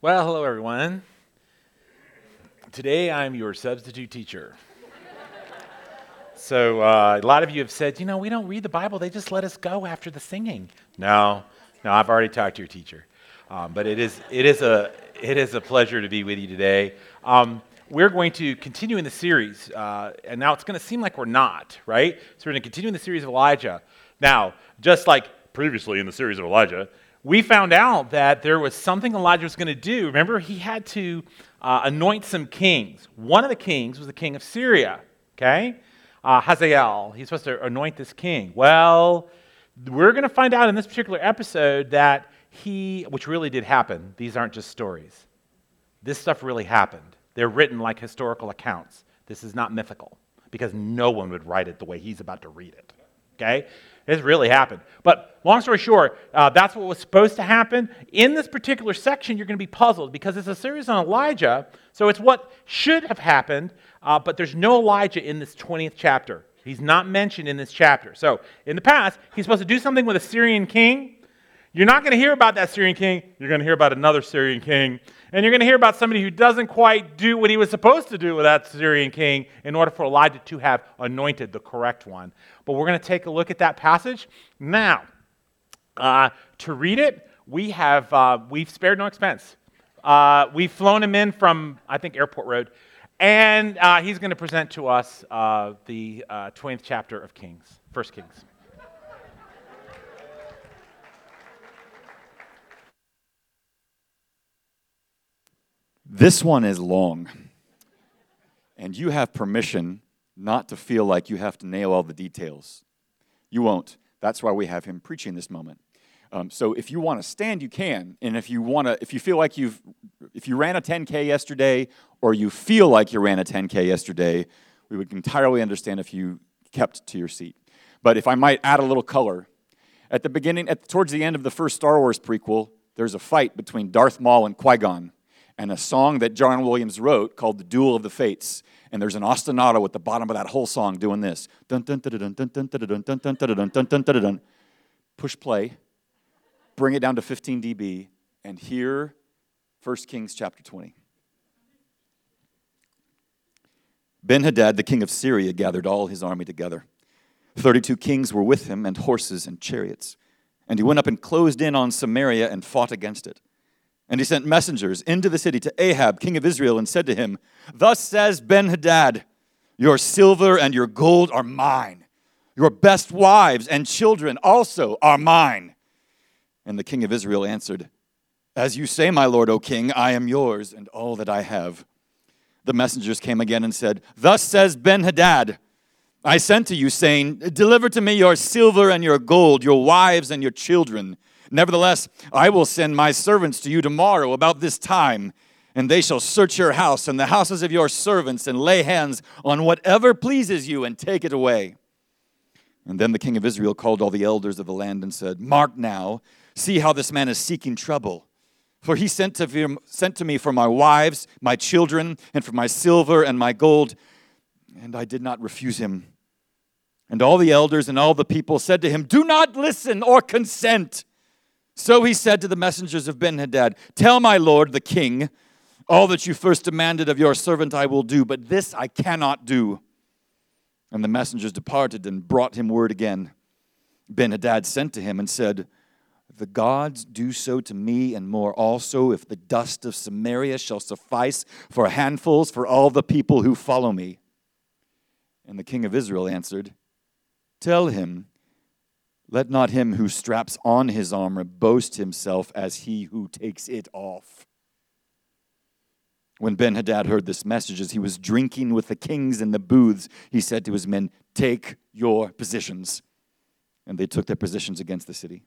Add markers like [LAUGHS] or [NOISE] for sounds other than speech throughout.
Well, hello, everyone. Today I'm your substitute teacher. so, uh, a lot of you have said, you know, we don't read the Bible, they just let us go after the singing. No, no, I've already talked to your teacher. Um, but it is, it, is a, it is a pleasure to be with you today. Um, we're going to continue in the series, uh, and now it's going to seem like we're not, right? So, we're going to continue in the series of Elijah. Now, just like previously in the series of Elijah, we found out that there was something Elijah was going to do. Remember, he had to uh, anoint some kings. One of the kings was the king of Syria, okay? Uh, Hazael. He's supposed to anoint this king. Well, we're going to find out in this particular episode that he, which really did happen, these aren't just stories. This stuff really happened. They're written like historical accounts. This is not mythical because no one would write it the way he's about to read it, okay? It's really happened. But long story short, uh, that's what was supposed to happen. In this particular section, you're going to be puzzled because it's a series on Elijah. So it's what should have happened, uh, but there's no Elijah in this 20th chapter. He's not mentioned in this chapter. So in the past, he's supposed to do something with a Syrian king. You're not going to hear about that Syrian king. You're going to hear about another Syrian king. And you're going to hear about somebody who doesn't quite do what he was supposed to do with that Syrian king in order for Elijah to have anointed the correct one. But we're going to take a look at that passage. Now, uh, to read it, we have, uh, we've spared no expense. Uh, we've flown him in from, I think, Airport Road. And uh, he's going to present to us uh, the 20th uh, chapter of Kings, First Kings. This one is long, and you have permission not to feel like you have to nail all the details. You won't. That's why we have him preaching this moment. Um, so if you want to stand, you can, and if you want to, if you feel like you've, if you ran a 10k yesterday, or you feel like you ran a 10k yesterday, we would entirely understand if you kept to your seat. But if I might add a little color, at the beginning, at, towards the end of the first Star Wars prequel, there's a fight between Darth Maul and Qui Gon and a song that John Williams wrote called The Duel of the Fates. And there's an ostinato at the bottom of that whole song doing this. Push play, bring it down to 15 dB, and hear 1 Kings chapter 20. Ben Hadad, the king of Syria, gathered all his army together. 32 kings were with him, and horses and chariots. And he went up and closed in on Samaria and fought against it. And he sent messengers into the city to Ahab, king of Israel, and said to him, Thus says Ben Hadad, Your silver and your gold are mine. Your best wives and children also are mine. And the king of Israel answered, As you say, my lord, O king, I am yours and all that I have. The messengers came again and said, Thus says Ben Hadad, I sent to you, saying, Deliver to me your silver and your gold, your wives and your children Nevertheless, I will send my servants to you tomorrow about this time, and they shall search your house and the houses of your servants and lay hands on whatever pleases you and take it away. And then the king of Israel called all the elders of the land and said, Mark now, see how this man is seeking trouble. For he sent to, him, sent to me for my wives, my children, and for my silver and my gold, and I did not refuse him. And all the elders and all the people said to him, Do not listen or consent. So he said to the messengers of Benhadad, Tell my lord the king, all that you first demanded of your servant I will do, but this I cannot do. And the messengers departed and brought him word again. Benhadad sent to him and said, The gods do so to me and more also, if the dust of Samaria shall suffice for handfuls for all the people who follow me. And the king of Israel answered, Tell him, let not him who straps on his armor boast himself as he who takes it off. When Ben Hadad heard this message, as he was drinking with the kings in the booths, he said to his men, Take your positions. And they took their positions against the city.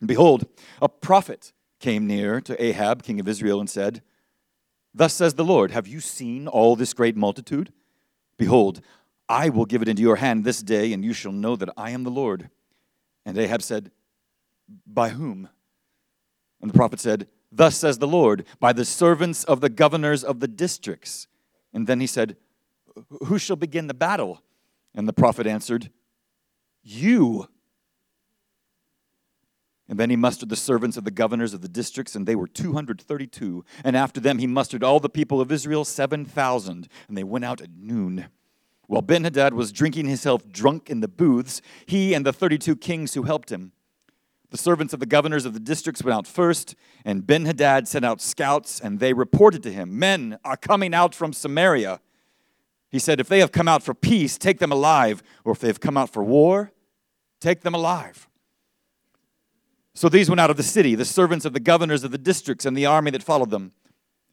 And behold, a prophet came near to Ahab, king of Israel, and said, Thus says the Lord, Have you seen all this great multitude? Behold, I will give it into your hand this day, and you shall know that I am the Lord. And Ahab said, By whom? And the prophet said, Thus says the Lord, by the servants of the governors of the districts. And then he said, Who shall begin the battle? And the prophet answered, You. And then he mustered the servants of the governors of the districts, and they were 232. And after them he mustered all the people of Israel, 7,000. And they went out at noon. While Ben Hadad was drinking himself drunk in the booths, he and the 32 kings who helped him. The servants of the governors of the districts went out first, and Ben Hadad sent out scouts, and they reported to him Men are coming out from Samaria. He said, If they have come out for peace, take them alive, or if they have come out for war, take them alive. So these went out of the city, the servants of the governors of the districts and the army that followed them,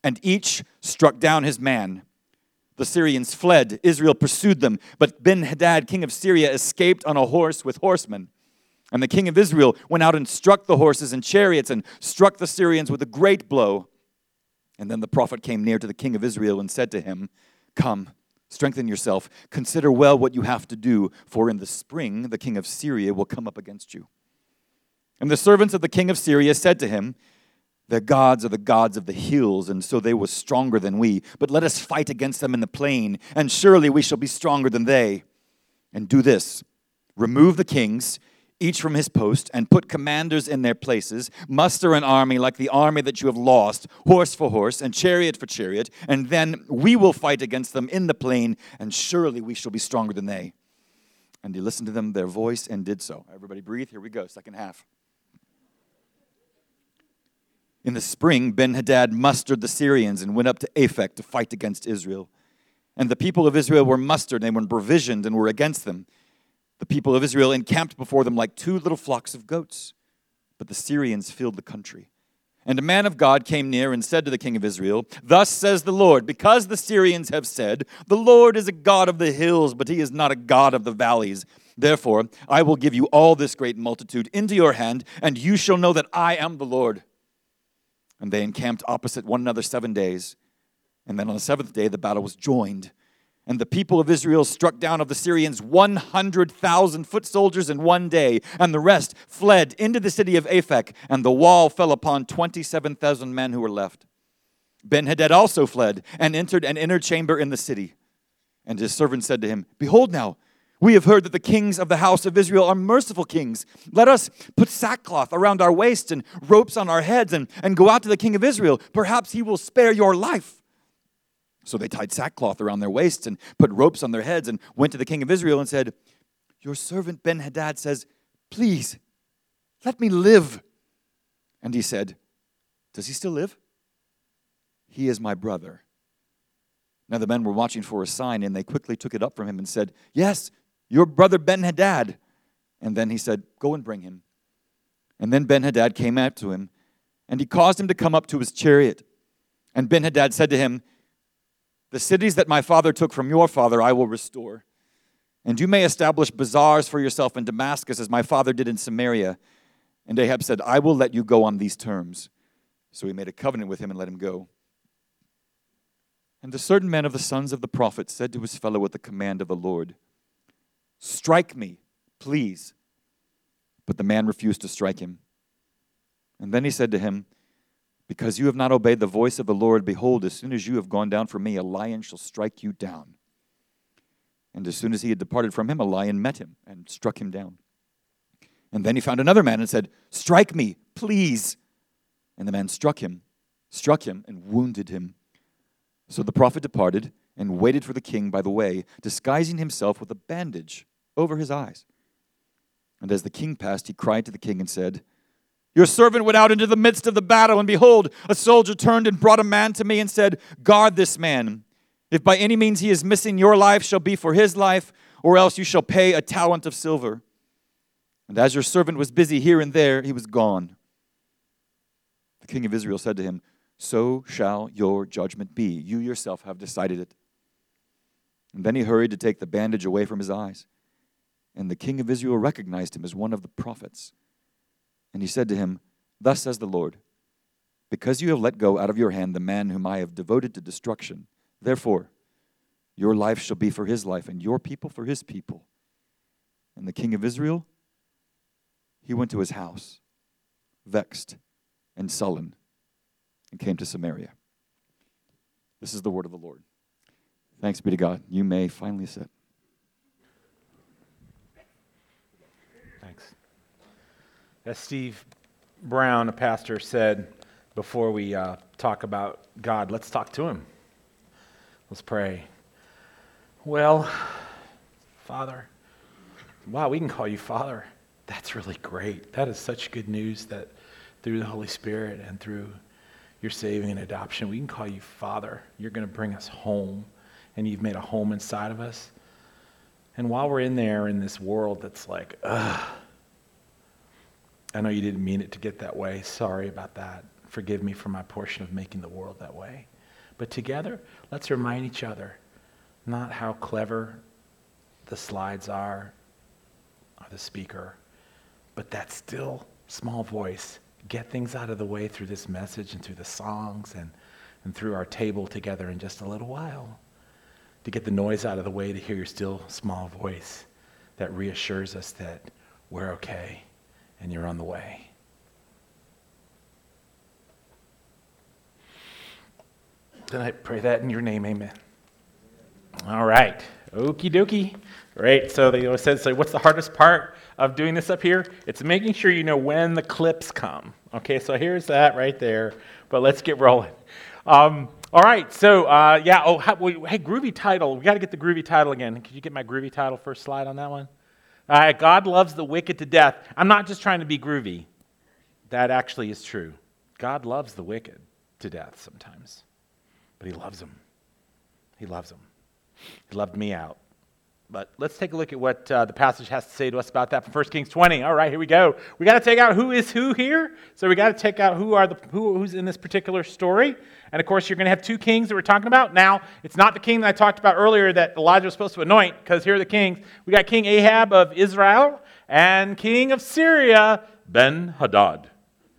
and each struck down his man. The Syrians fled, Israel pursued them, but Ben Hadad, king of Syria, escaped on a horse with horsemen. And the king of Israel went out and struck the horses and chariots and struck the Syrians with a great blow. And then the prophet came near to the king of Israel and said to him, Come, strengthen yourself, consider well what you have to do, for in the spring the king of Syria will come up against you. And the servants of the king of Syria said to him, Their gods are the gods of the hills, and so they were stronger than we. But let us fight against them in the plain, and surely we shall be stronger than they. And do this remove the kings, each from his post, and put commanders in their places. Muster an army like the army that you have lost, horse for horse, and chariot for chariot. And then we will fight against them in the plain, and surely we shall be stronger than they. And he listened to them, their voice, and did so. Everybody breathe. Here we go, second half. In the spring, Ben Hadad mustered the Syrians and went up to Aphek to fight against Israel. And the people of Israel were mustered and were provisioned and were against them. The people of Israel encamped before them like two little flocks of goats. But the Syrians filled the country. And a man of God came near and said to the king of Israel, Thus says the Lord, because the Syrians have said, The Lord is a God of the hills, but he is not a God of the valleys. Therefore, I will give you all this great multitude into your hand, and you shall know that I am the Lord. And they encamped opposite one another seven days. And then on the seventh day, the battle was joined. And the people of Israel struck down of the Syrians 100,000 foot soldiers in one day, and the rest fled into the city of Aphek, and the wall fell upon 27,000 men who were left. Ben Hadad also fled and entered an inner chamber in the city. And his servant said to him, Behold now, we have heard that the kings of the house of Israel are merciful kings. Let us put sackcloth around our waists and ropes on our heads and, and go out to the king of Israel. Perhaps he will spare your life. So they tied sackcloth around their waists and put ropes on their heads and went to the king of Israel and said, Your servant Ben Hadad says, Please, let me live. And he said, Does he still live? He is my brother. Now the men were watching for a sign, and they quickly took it up from him and said, Yes, your brother Ben Hadad. And then he said, Go and bring him. And then Ben Hadad came out to him, and he caused him to come up to his chariot. And Ben Hadad said to him, The cities that my father took from your father I will restore. And you may establish bazaars for yourself in Damascus, as my father did in Samaria. And Ahab said, I will let you go on these terms. So he made a covenant with him and let him go. And a certain man of the sons of the prophet said to his fellow at the command of the Lord, Strike me, please. But the man refused to strike him. And then he said to him, Because you have not obeyed the voice of the Lord, behold, as soon as you have gone down from me, a lion shall strike you down. And as soon as he had departed from him, a lion met him and struck him down. And then he found another man and said, Strike me, please. And the man struck him, struck him, and wounded him. So the prophet departed and waited for the king by the way, disguising himself with a bandage over his eyes. And as the king passed, he cried to the king and said, Your servant went out into the midst of the battle, and behold, a soldier turned and brought a man to me and said, Guard this man. If by any means he is missing, your life shall be for his life, or else you shall pay a talent of silver. And as your servant was busy here and there, he was gone. The king of Israel said to him, So shall your judgment be. You yourself have decided it. And then he hurried to take the bandage away from his eyes. And the king of Israel recognized him as one of the prophets. And he said to him, Thus says the Lord, because you have let go out of your hand the man whom I have devoted to destruction, therefore your life shall be for his life, and your people for his people. And the king of Israel, he went to his house, vexed and sullen, and came to Samaria. This is the word of the Lord. Thanks be to God. You may finally sit. Thanks. As Steve Brown, a pastor, said before we uh, talk about God, let's talk to him. Let's pray. Well, Father, wow, we can call you Father. That's really great. That is such good news that through the Holy Spirit and through your saving and adoption, we can call you Father. You're going to bring us home, and you've made a home inside of us. And while we're in there in this world that's like, ugh, I know you didn't mean it to get that way. Sorry about that. Forgive me for my portion of making the world that way. But together, let's remind each other not how clever the slides are or the speaker, but that still small voice. Get things out of the way through this message and through the songs and, and through our table together in just a little while. To get the noise out of the way to hear your still small voice that reassures us that we're okay and you're on the way. Then I pray that in your name, amen. All right. Okie dokie. Right, So they always said, so what's the hardest part of doing this up here? It's making sure you know when the clips come. Okay, so here's that right there. But let's get rolling. Um, all right. So uh, yeah. Oh, how, hey, groovy title. We got to get the groovy title again. Could you get my groovy title first slide on that one? Right. God loves the wicked to death. I'm not just trying to be groovy. That actually is true. God loves the wicked to death sometimes, but He loves them. He loves them. He loved me out. But let's take a look at what uh, the passage has to say to us about that from 1 Kings 20. All right, here we go. We got to take out who is who here. So we got to take out who are the who, who's in this particular story. And of course, you're going to have two kings that we're talking about. Now, it's not the king that I talked about earlier that Elijah was supposed to anoint, because here are the kings. We got King Ahab of Israel and King of Syria, Ben Hadad.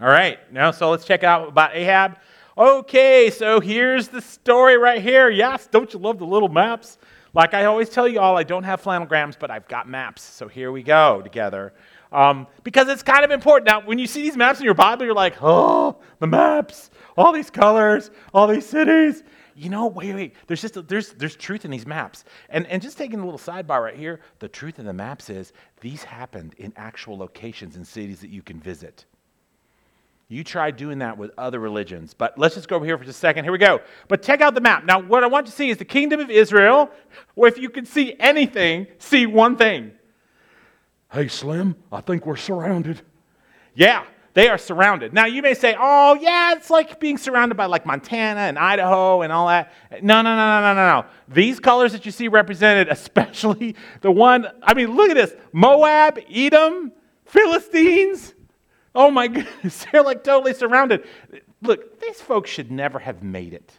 All right, now so let's check out about Ahab. Okay, so here's the story right here. Yes, don't you love the little maps? Like I always tell you all, I don't have flannelgrams, but I've got maps. So here we go together. Um, because it's kind of important. Now, when you see these maps in your Bible, you're like, oh, the maps, all these colors, all these cities. You know, wait, wait. There's just a, there's there's truth in these maps. And and just taking a little sidebar right here, the truth in the maps is these happened in actual locations and cities that you can visit. You try doing that with other religions. But let's just go over here for just a second. Here we go. But check out the map. Now, what I want to see is the kingdom of Israel. Or if you can see anything, see one thing. Hey, Slim, I think we're surrounded. Yeah, they are surrounded. Now, you may say, oh, yeah, it's like being surrounded by like Montana and Idaho and all that. No, no, no, no, no, no, no. These colors that you see represented, especially [LAUGHS] the one, I mean, look at this Moab, Edom, Philistines. Oh my [LAUGHS] goodness, they're like totally surrounded. Look, these folks should never have made it.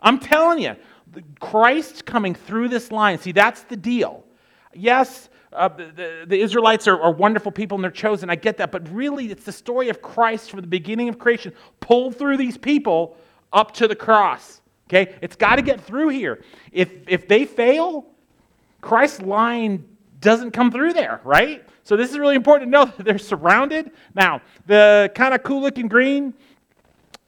I'm telling you, Christ coming through this line, see, that's the deal. Yes, uh, the, the, Israelites are, are wonderful people and they're chosen. I get that. But really, it's the story of Christ from the beginning of creation pulled through these people up to the cross. Okay? It's got to get through here. If, if they fail, Christ's line doesn't come through there, right? So this is really important to know [LAUGHS] that they're surrounded. Now, the kind of cool looking green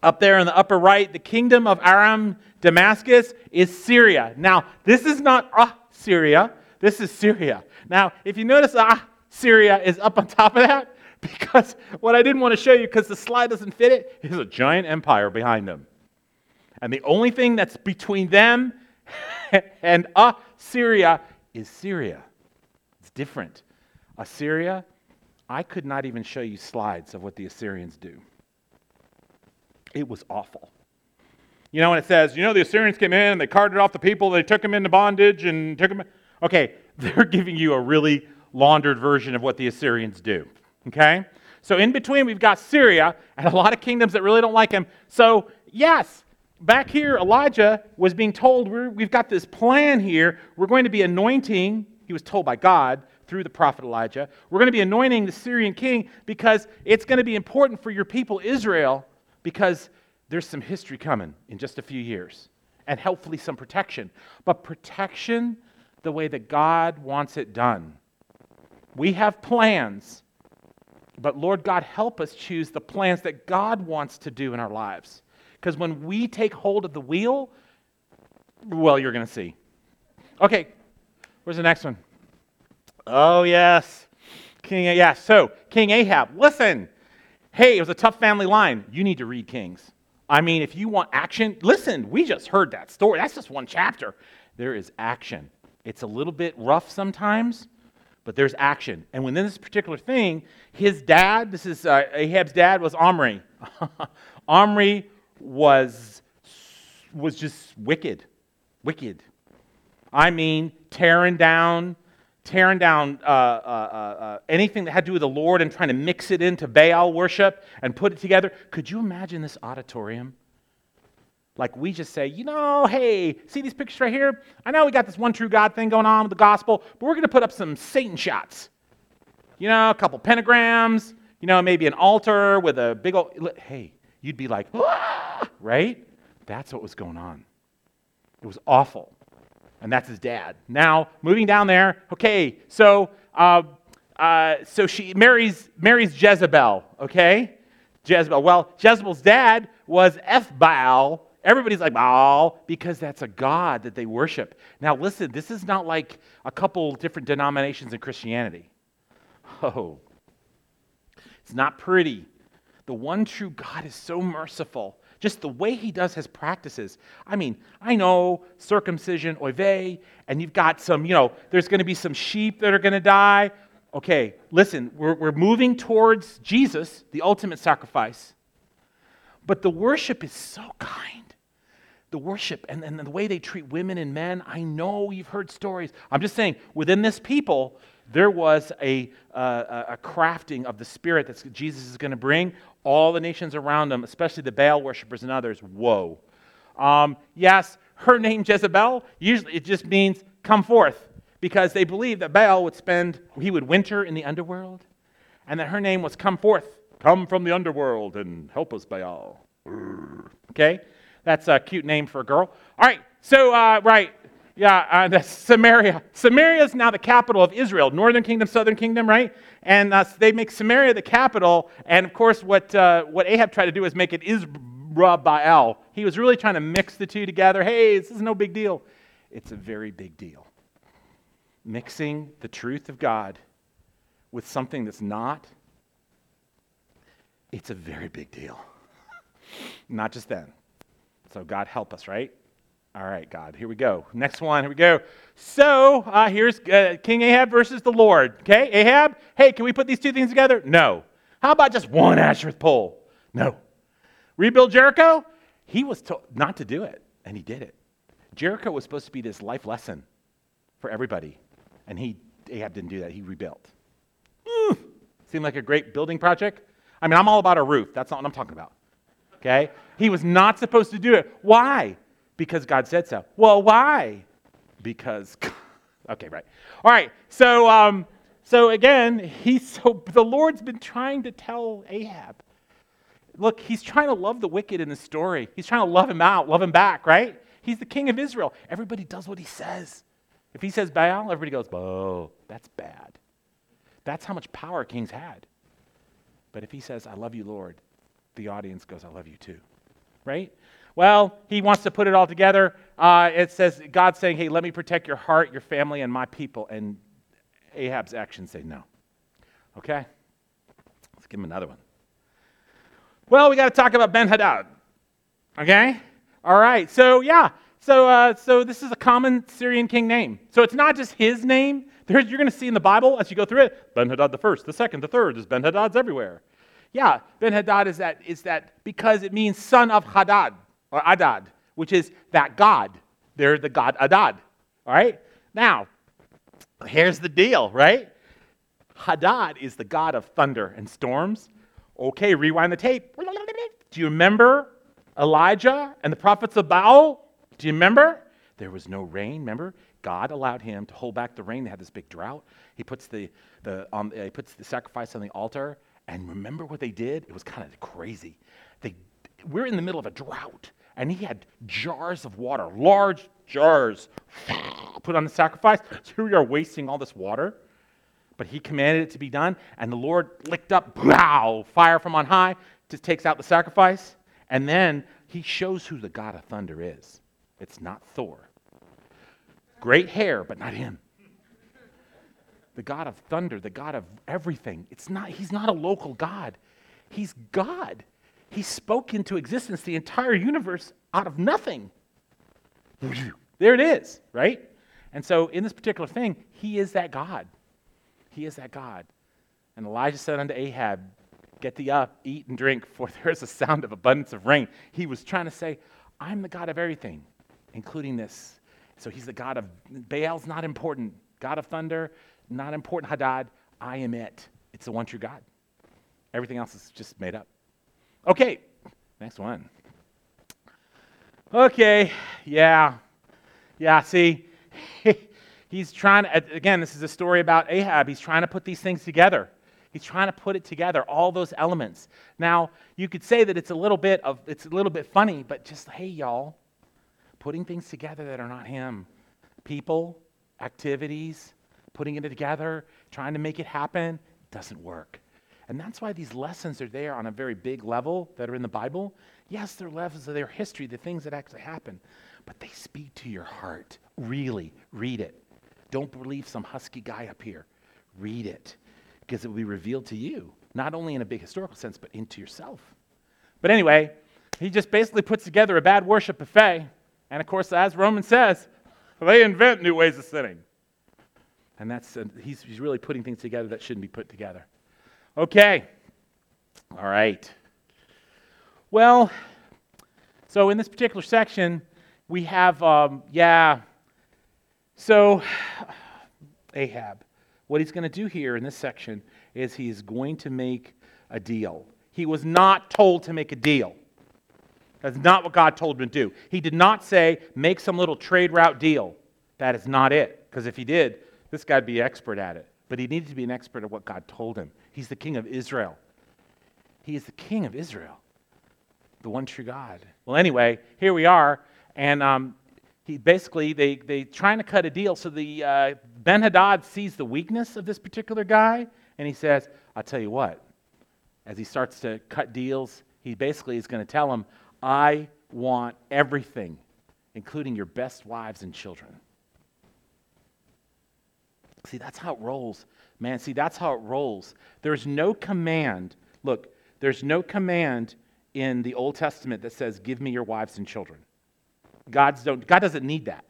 up there in the upper right, the kingdom of Aram Damascus is Syria. Now, this is not ah, Syria. This is Syria. Now, if you notice, ah, Syria is up on top of that [LAUGHS] because what I didn't want to show you because the slide doesn't fit it is a giant empire behind them. And the only thing that's between them [LAUGHS] and ah, Syria is Syria. It's different. Assyria, I could not even show you slides of what the Assyrians do. It was awful. You know, when it says, you know, the Assyrians came in and they carted off the people, they took them into bondage and took them. Okay, [LAUGHS] they're giving you a really laundered version of what the Assyrians do. Okay? So in between, we've got Syria and a lot of kingdoms that really don't like him. So, yes, back here, Elijah was being told, we've got this plan here. We're going to be anointing, he was told by God, through the prophet Elijah. We're going to be anointing the Syrian king because it's going to be important for your people, Israel, because there's some history coming in just a few years and hopefully some protection. But protection the way that God wants it done. We have plans, but Lord God, help us choose the plans that God wants to do in our lives. Because when we take hold of the wheel, well, you're going to see. Okay, where's the next one? Oh, yes. King, yeah. So, King Ahab, listen. Hey, it was a tough family line. You need to read Kings. I mean, if you want action, listen, we just heard that story. That's just one chapter. There is action. It's a little bit rough sometimes, but there's action. And within this particular thing, his dad, this is uh, Ahab's dad, was Omri. [LAUGHS] Omri was, was just wicked. Wicked. I mean, tearing down tearing down uh, uh, uh, uh, anything that had to do with the Lord and trying to mix it into Baal worship and put it together. Could you imagine this auditorium? Like we just say, you know, hey, see these pictures right here? I know we got this one true God thing going on with the gospel, but we're going to put up some Satan shots. You know, a couple pentagrams, you know, maybe an altar with a big old. Hey, you'd be like, ah! right? That's what was going on. It was awful and that's his dad. Now, moving down there, okay, so uh, uh, so she marries marries Jezebel, okay? Jezebel. Well, Jezebel's dad was Ethbaal. Everybody's like Baal because that's a god that they worship. Now, listen, this is not like a couple different denominations in Christianity. Oh, it's not pretty. The one true God is so merciful just the way he does his practices. I mean, I know circumcision, oive, and you've got some, you know, there's going to be some sheep that are going to die. Okay, listen, we're, we're moving towards Jesus, the ultimate sacrifice. But the worship is so kind. The worship and, and the way they treat women and men, I know you've heard stories. I'm just saying, within this people, there was a, uh, a crafting of the spirit that Jesus is going to bring all the nations around him, especially the Baal worshippers and others. Whoa. Um, yes, her name Jezebel, usually it just means come forth because they believed that Baal would spend, he would winter in the underworld, and that her name was come forth, come from the underworld and help us, Baal. Okay? That's a cute name for a girl. All right, so, uh, right, yeah, uh, [LAUGHS] Samaria. Samaria is now the capital of Israel, northern kingdom, southern kingdom, right? And uh, they make Samaria the capital. And of course, what, uh, what Ahab tried to do is make it Israel. He was really trying to mix the two together. Hey, this is no big deal. It's a very big deal. Mixing the truth of God with something that's not, it's a very big deal. [LAUGHS] not just then. So, God help us, right? All right, God, here we go. Next one, here we go. So uh, here's uh, King Ahab versus the Lord. Okay, Ahab, hey, can we put these two things together? No. How about just one Asherah pole? No. Rebuild Jericho? He was told not to do it, and he did it. Jericho was supposed to be this life lesson for everybody, and he Ahab didn't do that. He rebuilt. Mm, seemed like a great building project. I mean, I'm all about a roof. That's not what I'm talking about. Okay? He was not supposed to do it. Why? Because God said so. Well, why? Because, [LAUGHS] okay, right. All right, so, um, so again, he's [LAUGHS] so, the Lord's been trying to tell Ahab. Look, he's trying to love the wicked in the story. He's trying to love him out, love him back, right? He's the king of Israel. Everybody does what he says. If he says Baal, everybody goes, oh, that's bad. That's how much power kings had. But if he says, I love you, Lord, the audience goes, I love you too. Right? Well, he wants to put it all together. Uh, it says, God's saying, hey, let me protect your heart, your family, and my people. And Ahab's actions say no. Okay? Let's give him another one. Well, we got to talk about Ben Hadad. Okay? All right. So, yeah. So, uh, so this is a common Syrian king name. So it's not just his name. There's, you're going to see in the Bible as you go through it, Ben Hadad the first, the second, the third. There's Ben Hadads everywhere. Yeah, Ben Hadad is that, is that because it means son of Hadad or Adad, which is that God. They're the God Adad. All right? Now, here's the deal, right? Hadad is the God of thunder and storms. Okay, rewind the tape. Do you remember Elijah and the prophets of Baal? Do you remember? There was no rain, remember? God allowed him to hold back the rain. They had this big drought. He puts the, the, um, he puts the sacrifice on the altar. And remember what they did? It was kind of crazy. They, we're in the middle of a drought and he had jars of water, large jars, [LAUGHS] put on the sacrifice. So here we are wasting all this water. But he commanded it to be done, and the Lord licked up, wow, fire from on high, just takes out the sacrifice. And then he shows who the God of thunder is. It's not Thor. Great hair, but not him. The God of thunder, the God of everything. It's not, he's not a local God. He's God. He spoke into existence the entire universe out of nothing. There it is, right? And so, in this particular thing, he is that God. He is that God. And Elijah said unto Ahab, Get thee up, eat and drink, for [LAUGHS] there is a sound of abundance of rain. He was trying to say, I'm the God of everything, including this. So he's the God of Baal's not important. God of thunder, not important. Hadad, I am it. It's the one true God. Everything else is just made up. Okay, next one. Okay, yeah. Yeah, see, [LAUGHS] he's trying to, again, this is a story about Ahab. He's trying to put these things together. He's trying to put it together, all those elements. Now, you could say that it's a little bit of it's a little bit funny, but just hey y'all, putting things together that are not him. People, activities, putting it together, trying to make it happen, doesn't work. And that's why these lessons are there on a very big level that are in the Bible. Yes, they're levels of their history, the things that actually happen, but they speak to your heart. Really, read it. Don't believe some husky guy up here. Read it because it will be revealed to you, not only in a big historical sense, but into yourself. But anyway, he just basically puts together a bad worship buffet. And of course, as Romans says, they invent new ways of sinning. And that's, uh, he's, he's really putting things together that shouldn't be put together. Okay. All right. Well, so in this particular section, we have, um, yeah, so [SIGHS] Ahab. What he's going to do here in this section is he's going to make a deal. He was not told to make a deal. That's not what God told him to do. He did not say, make some little trade route deal. That is not it. Because if he did, this guy'd be expert at it. But he needed to be an expert at what God told him. He's the king of Israel. He is the king of Israel, the one true God. Well, anyway, here we are. And um, he basically they they trying to cut a deal. So the uh, Ben Hadad sees the weakness of this particular guy, and he says, "I'll tell you what." As he starts to cut deals, he basically is going to tell him, "I want everything, including your best wives and children." See, that's how it rolls, man. See, that's how it rolls. There's no command. Look, there's no command in the Old Testament that says, "Give me your wives and children." God's don't, God doesn't need that.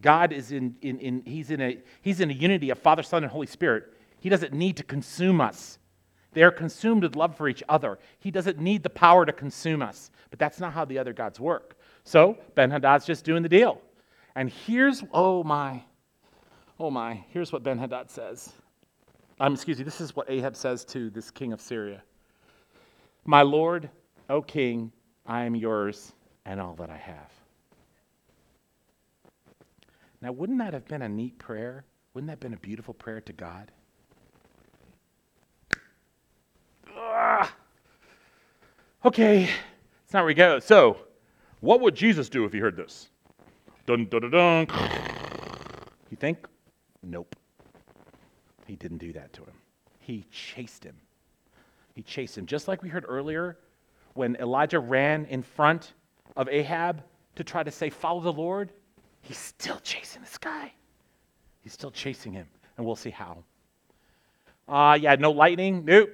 God is in, in, in, he's, in a, he's in a unity of Father, Son, and Holy Spirit. He doesn't need to consume us. They are consumed with love for each other. He doesn't need the power to consume us. But that's not how the other gods work. So Ben Hadad's just doing the deal. And here's, oh my, oh my, here's what Ben Hadad says. Um, excuse me, this is what Ahab says to this king of Syria My Lord, O king, I am yours and all that I have. Now, wouldn't that have been a neat prayer? Wouldn't that have been a beautiful prayer to God? Ugh. Okay, that's not where we go. So, what would Jesus do if he heard this? Dun dun dun dun. You think? Nope. He didn't do that to him. He chased him. He chased him. Just like we heard earlier when Elijah ran in front of Ahab to try to say, Follow the Lord. He's still chasing this guy. He's still chasing him, and we'll see how. Uh, yeah, no lightning. Nope.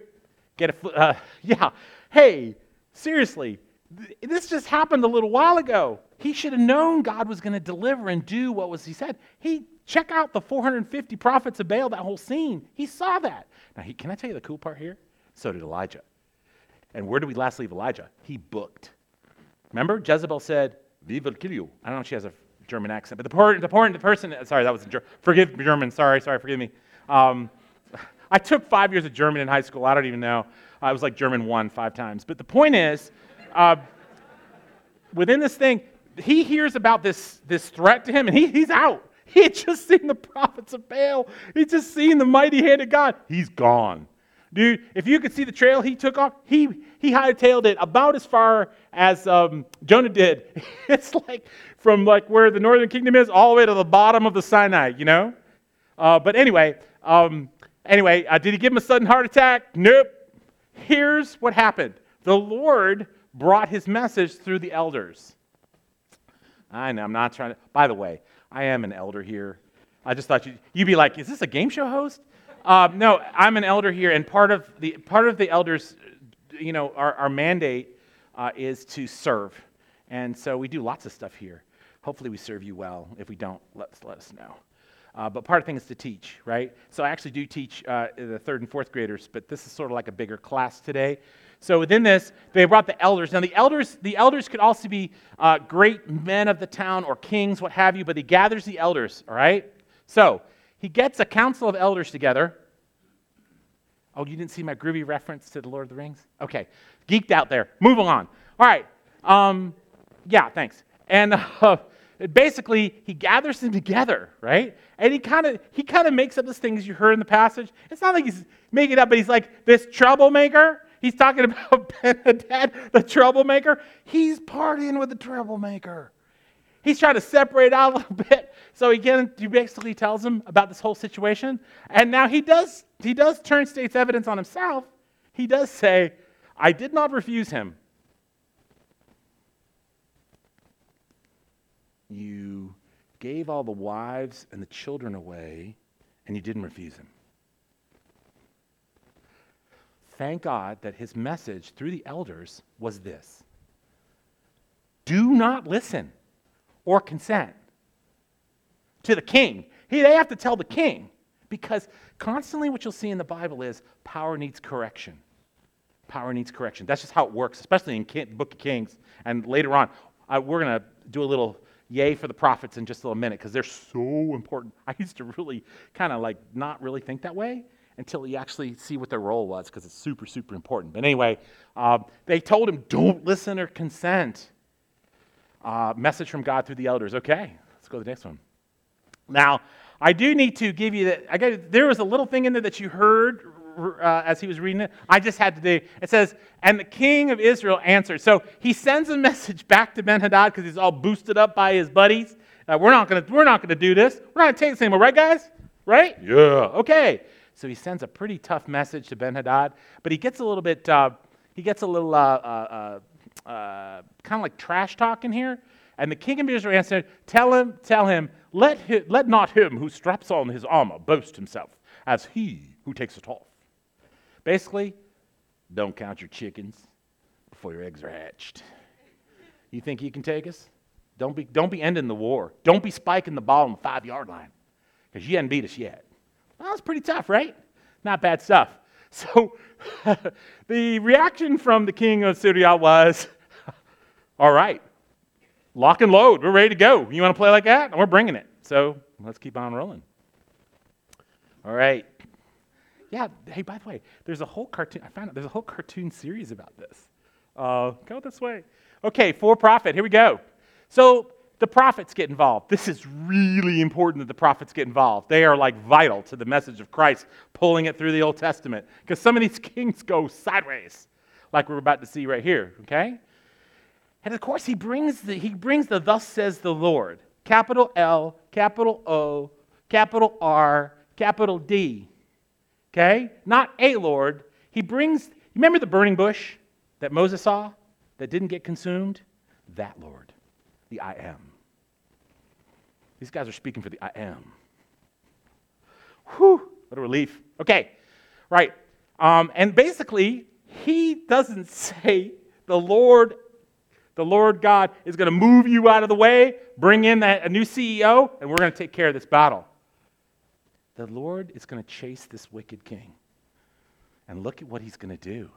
Get a, uh, [LAUGHS] yeah. Hey, seriously, th- this just happened a little while ago. He should have known God was going to deliver and do what was he said. He check out the 450 prophets of Baal. That whole scene. He saw that. Now, he, can I tell you the cool part here? So did Elijah. And where did we last leave Elijah? He booked. Remember, Jezebel said, "We will kill you." I don't know if she has a German accent, but the, poor, the, poor, the person, sorry, that was Ger- forgive German, sorry, sorry, forgive me. Um, I took five years of German in high school. I don't even know. I was like German one five times. But the point is, uh, within this thing, he hears about this, this threat to him, and he, he's out. [LAUGHS] He had just seen the prophets of Baal. He'd just seen the mighty hand of God. He's gone. Dude, if you could see the trail he took off, he, he hightailed it about as far as um, Jonah did. [LAUGHS] it's like from like where the northern kingdom is all the way to the bottom of the Sinai, you know? Uh, but anyway, um, anyway, uh, did he give him a sudden heart attack? Nope. Here's what happened. The Lord brought his message through the elders. I know, I'm not trying to, by the way, I am an elder here. I just thought you'd, you'd be like, is this a game show host? Um, no, I'm an elder here, and part of the part of the elders' you know, our, our mandate uh, is to serve. And so we do lots of stuff here. Hopefully, we serve you well. If we don't, let's, let us know. Uh, but part of the thing is to teach, right? So I actually do teach uh, the third and fourth graders, but this is sort of like a bigger class today. So within this, they brought the elders. Now the elders, the elders could also be uh, great men of the town or kings, what have you. But he gathers the elders. All right. So he gets a council of elders together. Oh, you didn't see my groovy reference to the Lord of the Rings? Okay, geeked out there. Move on. All right. Um, yeah, thanks. And uh, basically he gathers them together right and he kind of he kind of makes up this thing as you heard in the passage it's not like he's making it up but he's like this troublemaker he's talking about [LAUGHS] ben-hadad the troublemaker. He's partying with the troublemaker. He's trying to separate out a little [LAUGHS] bit. So can, he basically tells him about this whole situation. And now he does he does turn state's evidence on himself. He does say i did not refuse him. You gave all the wives and the children away, and you didn't refuse him. Thank God that his message through the elders was this do not listen or consent to the king. He, they have to tell the king because constantly what you'll see in the Bible is power needs correction. Power needs correction. That's just how it works, especially in the Book of Kings. And later on, uh, we're going to do a little yay for the prophets in just a little minute because they're so important. [LAUGHS] I used to really kind of like not really think that way until you actually see what their role was because it's super, super important. But anyway, uh, they told him, don't listen or consent. Uh, message from God through the elders. Okay, let's go to the next one. Now, I do need to give you that. I got, there was a little thing in there that you heard uh, as he was reading it. I just had to do. It says, and the king of Israel answered. So he sends a message back to Ben Hadad because he's all boosted up by his buddies. Uh, we're not gonna we're not gonna do this. We're not gonna take this anymore, right, guys? Right? Yeah. Okay. So he sends a pretty tough message to Ben Hadad, but he gets a little bit uh, he gets a little uh, uh, uh, kind of like trash talk in here. And the king of Israel answered, Tell him, tell him, let, him, let not him who straps on his armor boast himself, as he who takes it off. Basically, don't count your chickens before your eggs are hatched. You think you can take us? Don't be, don't be ending the war. Don't be spiking the ball on the five yard line because you hadn't beat us yet. Well, that's pretty tough, right? Not bad stuff. [LAUGHS] So [LAUGHS] the reaction from the king of Syria was [LAUGHS] all right, lock and load. We're ready to go. You want to play like that? We're bringing it. So let's keep on rolling. All right. Yeah, hey, by the way, there's a whole cartoon, I found out there's a whole cartoon series about this. Uh, go this way. Okay, for profit, here we go. So the prophets get involved. This is really important that the prophets get involved. They are like vital to the message of Christ, pulling it through the Old Testament. Because some of these [LAUGHS] kings go sideways, like we're about to see right here, okay? And of course, he brings the, he brings the thus says the Lord. Capital L, capital O, capital R, capital D okay? Not a Lord. He brings, remember the burning bush that Moses saw that didn't get consumed? That Lord, the I am. These guys are speaking for the I am. Whew, what a relief. Okay, right. Um, and basically, he doesn't [LAUGHS] say the Lord, the Lord God is going to move you out of the way, bring in that, a new CEO, and we're going to take care of this battle the Lord is going to chase this wicked king. And look at what he's going to do.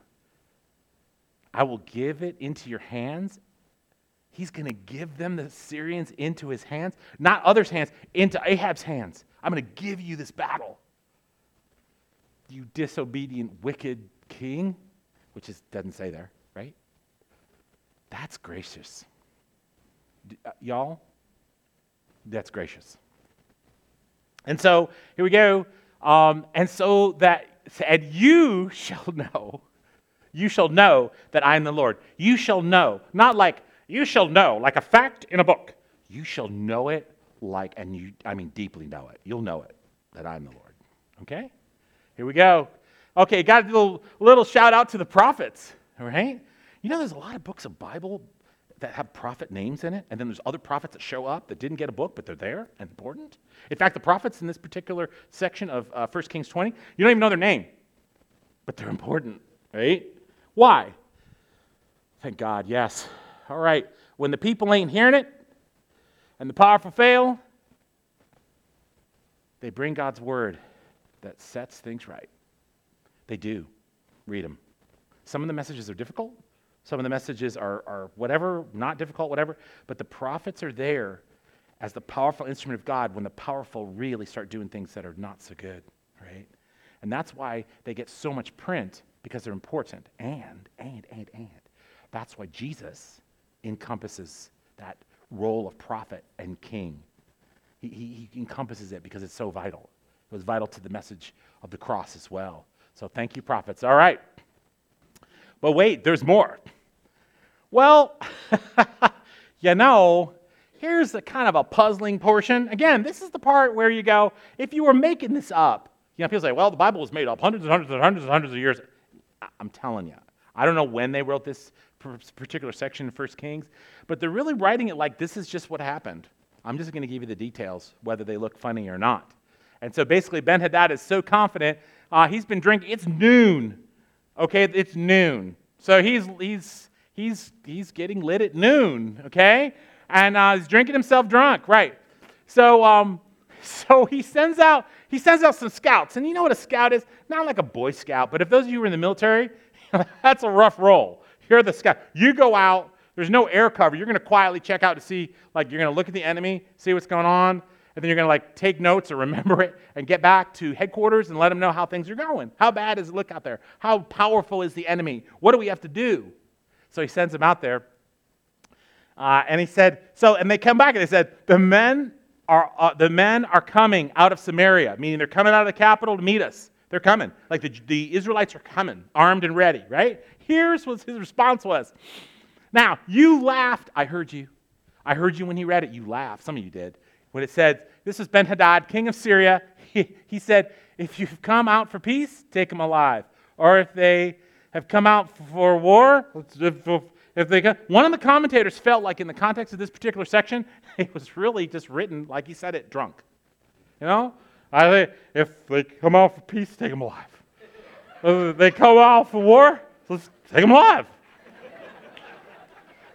I will give it into your hands. He's going to give them, the Syrians, into his hands, not others' hands, into Ahab's hands. I'm going to give you this battle. You disobedient, wicked king, which is, doesn't say there, right? That's gracious. Uh, y'all, that's gracious. And so here we go. Um, and so that, and you shall [LAUGHS] know, you shall know that I am the Lord. You shall know, not like you shall know, like a fact in a book. You shall know it like, and you, I mean, deeply know it. You'll know it that I'm the Lord. Okay? Here we go. Okay, got a little, little shout out to the prophets, right? You know, there's a lot of books of Bible that have prophet names in it, and then there's other prophets that show up that didn't get a book, but they're there and important. In fact, the prophets in this particular section of uh, 1 Kings 20, you don't even know their name, but they're important, right? Why? Thank God, yes. All right. When the people ain't hearing it and the powerful fail, they bring God's word that sets things right. They do. Read them. Some of the messages are difficult. Some of the messages are, are whatever, not difficult, whatever. But the prophets are there as the powerful instrument of God when the powerful really start doing things that are not so good, right? And that's why they get so much print because they're important. And, and, and, and. That's why Jesus encompasses that role of prophet and king. He, he, he encompasses it because it's so vital. It was vital to the message of the cross as well. So thank you, prophets. All right. But wait, there's more. Well, [LAUGHS] you know, here's the kind of a puzzling portion. Again, this is the part where you go, if you were making this up, you know, people say, well, the Bible was made up hundreds and hundreds and hundreds and hundreds of years. I'm telling you, I don't know when they wrote this particular section in First Kings, but they're really writing it like this is just what happened. I'm just going to give you the details, whether they look funny or not. And so basically, Ben Hadad is so confident. Uh, he's been drinking. It's noon. Okay, it's noon. So he's he's he's he's getting lit at noon. Okay, and uh, he's drinking himself drunk. Right. So um, [LAUGHS] so he sends out he sends out some scouts, and you know what a scout is? Not like a boy scout, but if those of you were in the military, [LAUGHS] that's a rough role. You're the scout. You go out. There's no air cover. You're going to quietly check out to see, like, you're going to look at the enemy, see what's going on, and then you're going to, like, take notes or remember it and get back to headquarters and let them know how things are going. How bad does it look out there? How powerful is the enemy? What do we have to do? So he sends them out there. Uh, and he said, so, and they come back and they said, the men are, uh, the men are coming out of Samaria, meaning they're coming out of the capital to meet us. They're coming. Like the, the Israelites are coming, armed and ready, right? Here's what his response was. Now, you laughed. I heard you. I heard you when he read it. You laughed. Some of you did. When it said, This is Ben Hadad, king of Syria. [LAUGHS] He, he said, If you've come out for peace, take them alive. Or if they have come out for war, if, if they one of the commentators felt like in the context of this particular section, [LAUGHS] it was really just written like he said it drunk. You know? I think if they come out for peace, take them alive. if they come out for war, let's take them alive.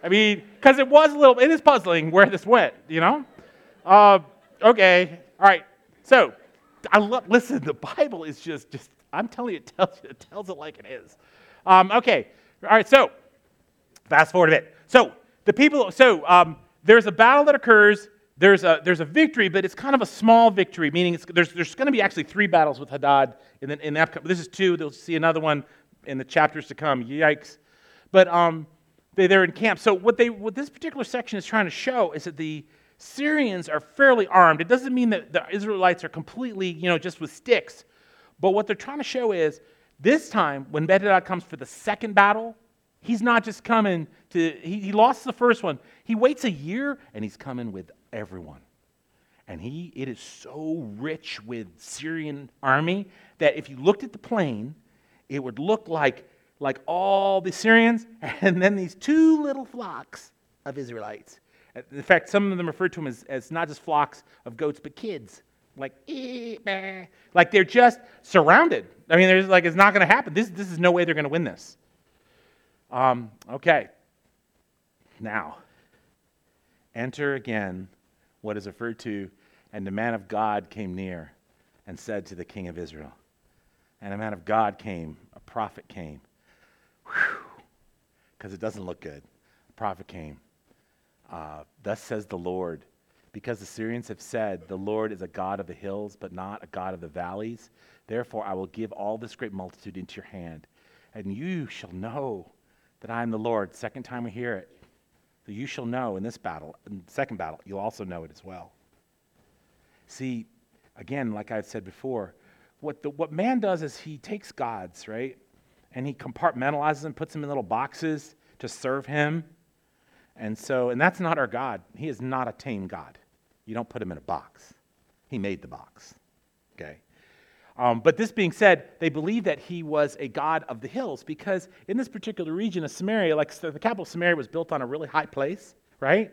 I mean, because it was a little, it is puzzling where this went, you know? Uh, okay, all right. So, I listen, the Bible is just, just I'm telling you, it tells, it tells it like it is. Um, okay, all right, so, fast forward a bit. So, the people, so um, there's a battle that occurs. There's a, there's a victory, but it's kind of a small victory, meaning there's, there's going to be actually three battles with Hadad in the, in the upcoming. This is two. They'll see another one in the chapters to come. Yikes. But um, they, they're in camp. So what, they, what this particular section is trying to show is that the Syrians are fairly armed. It doesn't mean that the Israelites are completely, you know, just with sticks. But what they're trying to show is this time, when Benhadad comes for the second battle, he's not just coming to, he, he lost the first one. He waits a year and he's coming with everyone. And he, it is so rich with Syrian army that if you looked at the plain, it would look like, like all the Syrians [LAUGHS] and then these two little flocks of Israelites. In fact, some of them refer to them as, as not just flocks of goats, but kids. Like, like they're just surrounded. I mean, there's like it's not going to happen. This, this is no way they're going to win this. Um, okay. Now, enter again what is referred to, and the man of God came near and said to the king of Israel, and a man of God came, a prophet came. Because it doesn't look good. A prophet came. Uh, Thus says the Lord, because the Syrians have said, The Lord is a God of the hills, but not a God of the valleys. Therefore, I will give all this great multitude into your hand, and you shall know that I am the Lord. Second time we hear it. You shall know in this battle, in the second battle, you'll also know it as well. See, again, like I've said before, what, the, what man does is he takes gods, right? And he compartmentalizes them, puts them in little boxes to serve him. And so, and that's not our God. He is not a tame God. You don't put him in a box. He made the box. Okay? Um, but this being said, they believe that he was a god of the hills because in this particular region of Samaria, like the capital of Samaria was built on a really high place, right?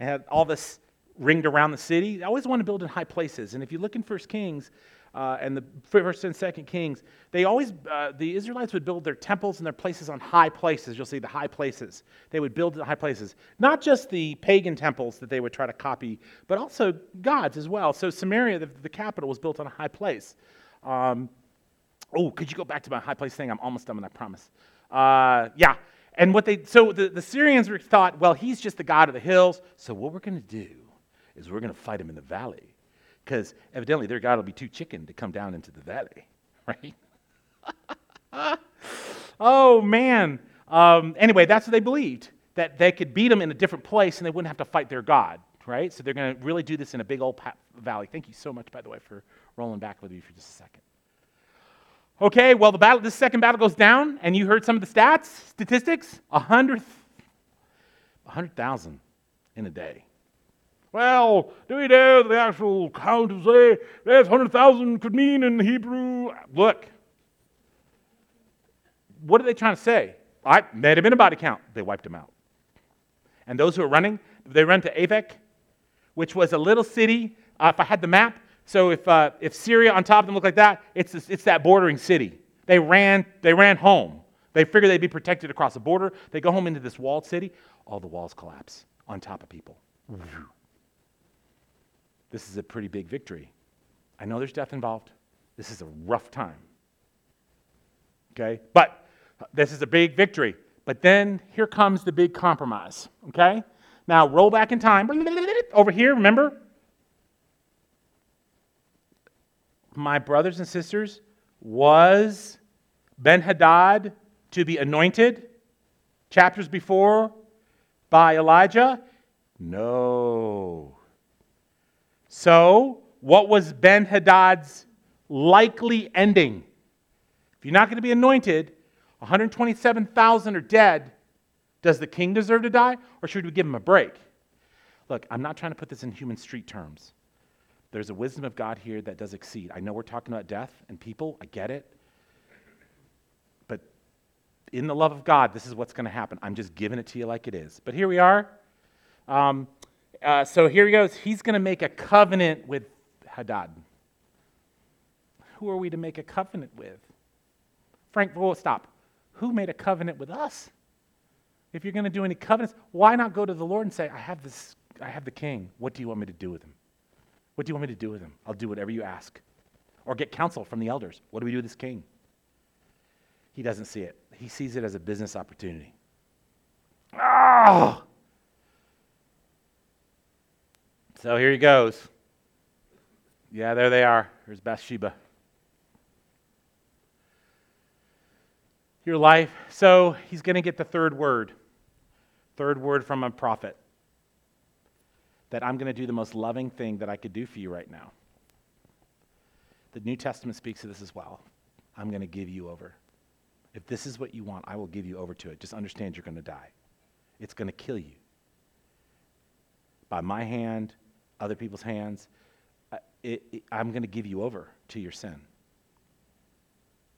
And had all this ringed around the city. They always want to build in high places. And if you look in First Kings, uh, and the first and second Kings, they always, uh, the Israelites would build their temples and their places on high places. You'll see the high places. They would build the high places. Not just the pagan temples that they would try to copy, but also God's as well. So Samaria, the, the capital, was built on a high place. Um, oh, could you go back to my high place thing? I'm almost done with I promise. Uh, yeah. And what they, so the, the Syrians thought, well, he's just the God of the hills. So what we're going to do is we're going to fight him in the valley because evidently their God will be too chicken to come down into the valley, [LAUGHS] right? oh, man. Um, anyway, that's what they believed, that they could beat them in a different place and they wouldn't have to fight their God, right? So they're going to really do this in a big old pa- valley. Thank you so much, by the way, for rolling back with you for just a second. Okay, well, the battle, this second battle goes down, and you heard some of the stats, statistics, 100,000 100, in a day. Well, do we know the actual count of say there's 100,000 could mean in Hebrew? Look, what are they trying to say? I might have been a body count. They wiped them out. And those who are running, they run to Aphek, which was a little city. Uh, if I had the map, so if, uh, if Syria on top of them looked like that, it's, it's that bordering city. They ran, they ran home. They figured they'd be protected across the border. They go home into this walled city. All the walls collapse on top of people. This is a pretty big victory. I know there's death involved. This is a rough time. Okay? But this is a big victory. But then here comes the big compromise. Okay? Now roll back in time. Over here, remember? My brothers and sisters, was Ben Hadad to be anointed chapters before by Elijah? No. So, what was Ben Hadad's likely ending? If you're not going to be anointed, 127,000 are dead. Does the king deserve to die, or should we give him a break? Look, I'm not trying to put this in human street terms. There's a wisdom of God here that does exceed. I know we're talking about death and people, I get it. But in the love of God, this is what's going to happen. I'm just giving it to you like it is. But here we are. Um, uh, so here he goes. He's going to make a covenant with Hadad. Who are we to make a covenant with? Frank, well, stop. Who made a covenant with us? If you're going to do any covenants, why not go to the Lord and say, I have this, I have the king. What do you want me to do with him? What do you want me to do with him? I'll do whatever you ask. Or get counsel from the elders. What do we do with this king? He doesn't see it. He sees it as a business opportunity. Oh! So here he goes. Yeah, there they are. Here's Bathsheba. Your life. So he's going to get the third word. Third word from a prophet. That I'm going to do the most loving thing that I could do for you right now. The New Testament speaks to this as well. I'm going to give you over. If this is what you want, I will give you over to it. Just understand you're going to die. It's going to kill you. By my hand, other people's hands, it, it, I'm going to give you over to your sin.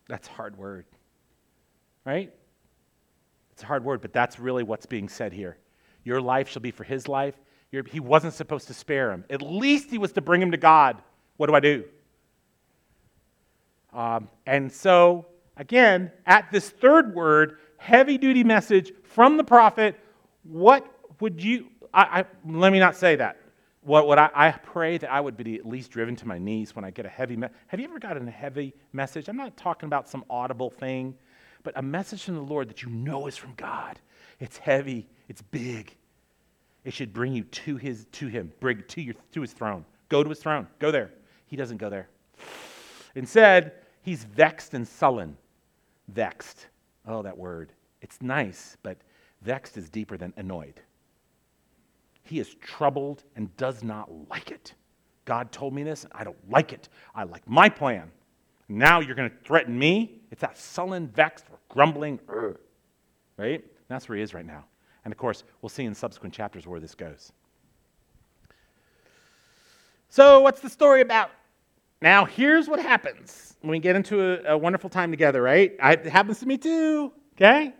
That's a hard word, right? It's a hard word, but that's really what's being said here. Your life shall be for his life. You're, he wasn't supposed to spare him. At least he was to bring him to God. What do I do? Um, and so, again, at this third word, heavy duty message from the prophet, what would you, I, I, let me not say that. What, what I, I, pray that I would be at least driven to my knees when I get a heavy message. Have you ever gotten a heavy message? I'm not talking about some audible thing, but a message from the Lord that you know is from God. It's heavy, it's big. It should bring you to his to him, bring to your to his throne. Go to his throne. Go there. He doesn't go there. Instead, he's vexed and sullen. Vexed. Oh, that word. It's nice, but vexed is deeper than annoyed. He is troubled and does not like it. God told me this, I don't like it. I like my plan. Now you're going to threaten me? It's that sullen, vexed, or grumbling, right? That's where he is right now. And of course, we'll see in subsequent chapters where this goes. So, what's the story about? Now, here's what happens when we get into a, a wonderful time together, right? I, it happens to me too, okay?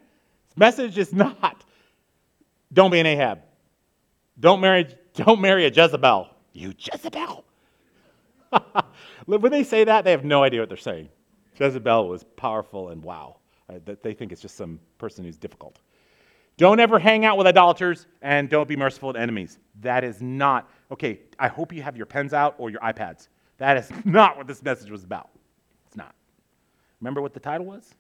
This message is [LAUGHS] not don't be an Ahab. Don't marry, [LAUGHS] don't marry a Jezebel. You Jezebel. [LAUGHS] When they say that, they have no idea what they're saying. Jezebel was powerful and wow. Uh, they think it's just some person who's difficult. Don't ever hang out with idolaters and don't be merciful to enemies. That is not, okay, I hope you have your pens out or your iPads. That is [LAUGHS] not what this message was about. It's not. Remember what the title was?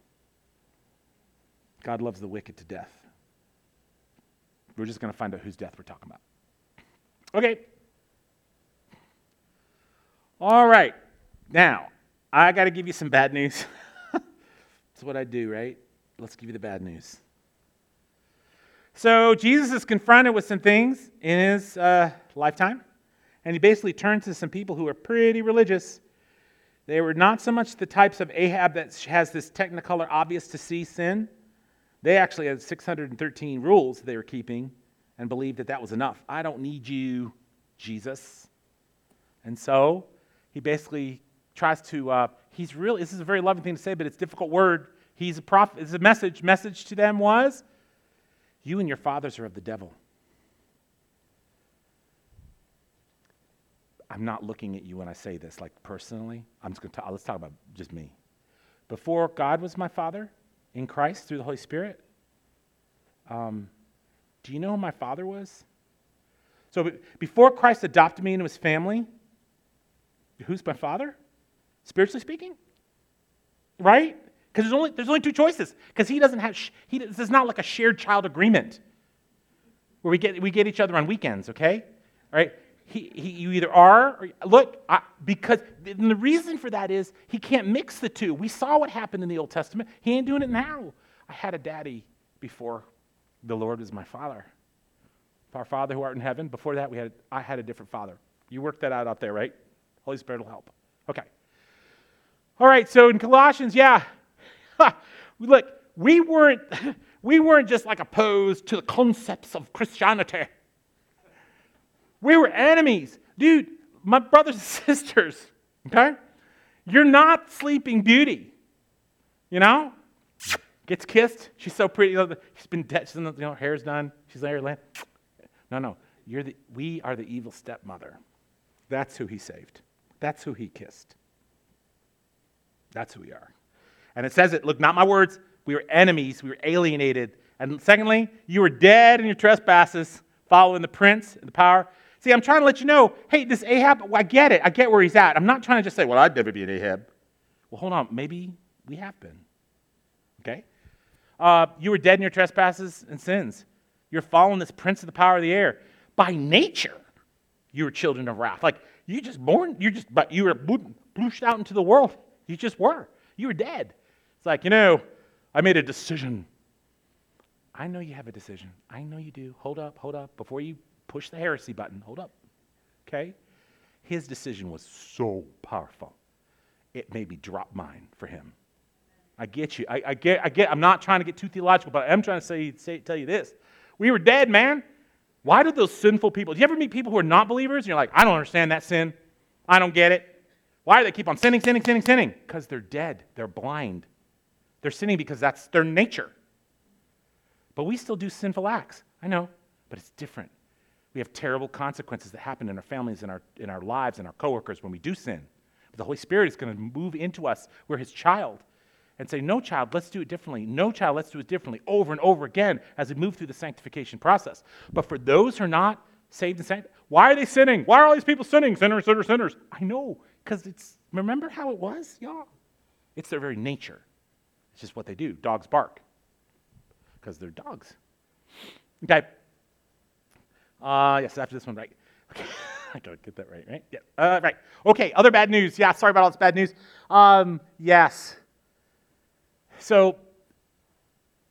God loves the wicked to death. We're just going to find out whose death we're talking about. Okay. All right. Now, I got to give you some bad news. [LAUGHS] That's what I do, right? Let's give you the bad news. So, Jesus is confronted with some things in his uh, lifetime, and he basically turns to some people who are pretty religious. They were not so much the types of Ahab that has this technicolor obvious to see sin. They actually had 613 rules they were keeping and believed that that was enough. I don't need you, Jesus. And so he basically tries to, uh, he's really, this is a very loving thing to say, but it's a difficult word. He's a prophet, it's a message. Message to them was, you and your fathers are of the devil. I'm not looking at you when I say this, like personally. I'm just going to talk, let's talk about just me. Before God was my father in Christ through the Holy Spirit, um, do you know who my father was? So before Christ adopted me into his family, who's my father? Spiritually speaking? Right? Because there's only, there's only two choices. Because he doesn't have, he, this is not like a shared child agreement where we get, we get each other on weekends, okay? All right? He, he, you either are, or, look, I, because the reason for that is he can't mix the two. We saw what happened in the Old Testament. He ain't doing it now. I had a daddy before the Lord was my father. Our Father who art in heaven. Before that, we had, I had a different father. You worked that out out there, right? Holy Spirit will help. Okay. All right, so in Colossians, yeah, [LAUGHS] Look, we weren't, [LAUGHS] we weren't just like opposed to the concepts of Christianity. We were enemies. Dude, my brothers and [LAUGHS] sisters, okay? You're not Sleeping Beauty. You know? Gets kissed. She's so pretty. She's been dead. She's, you know, hair's done. She's there. [SNIFFS] No, no. You're the, we are the evil stepmother. That's who he saved. That's who he kissed. That's who we are. And it says it, look, not my words. We were enemies, we were alienated. And secondly, you were dead in your trespasses, following the prince and the power. See, I'm trying to let you know hey, this Ahab, I get it. I get where he's at. I'm not trying to just say, well, I'd never be an Ahab. Well, hold on. Maybe we have been. Okay? Uh, you were dead in your trespasses and sins. You're following this prince of the power of the air. By nature, you were children of wrath. Like, you just born, you just, but you were blooshed out into the world. You just were. You were dead. It's like, you know, I made a decision. I know you have a decision. I know you do. Hold up, hold up. Before you push the heresy button, hold up. Okay? His decision was so powerful. It made me drop mine for him. I get you. I, I, get, I get, I'm not trying to get too theological, but I'm trying to say, say, tell you this. We were dead, man. Why did those sinful people, do you ever meet people who are not believers and you're like, I don't understand that sin. I don't get it. Why do they keep on sinning, sinning, sinning, sinning? Because they're dead. They're blind. They're sinning because that's their nature. But we still do sinful acts. I know, but it's different. We have terrible consequences that happen in our families, in our, in our lives, and our coworkers when we do sin. But the Holy Spirit is going to move into us. We're His child. And say, No, child, let's do it differently. No, child, let's do it differently over and over again as we move through the sanctification process. But for those who are not saved and sanctified, why are they sinning? Why are all these people sinning? Sinners, sinners, sinners. I know, because it's, remember how it was, y'all? It's their very nature. It's just what they do. Dogs bark because they're dogs. Okay. Uh, yes, after this one, right? Okay. [LAUGHS] I gotta get that right, right? Yeah. Uh, right. Okay. Other bad news. Yeah. Sorry about all this bad news. Um, yes. So,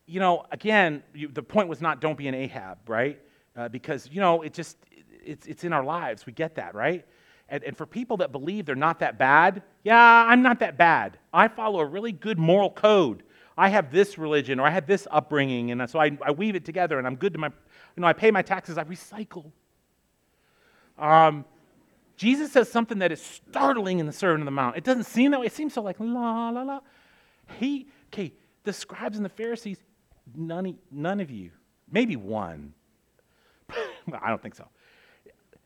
you know, again, you, the point was not don't be an Ahab, right? Uh, because you know it just it's it's in our lives. We get that, right? And, and for people that believe they're not that bad, yeah, I'm not that bad. I follow a really good moral code. I have this religion or I had this upbringing, and so I, I weave it together and I'm good to my, you know, I pay my taxes, I recycle. Um, Jesus says something that is startling in the Sermon on the Mount. It doesn't seem that way. It seems so like la la la. He, okay, the scribes and the Pharisees, none, none of you, maybe one. [LAUGHS] I don't think so.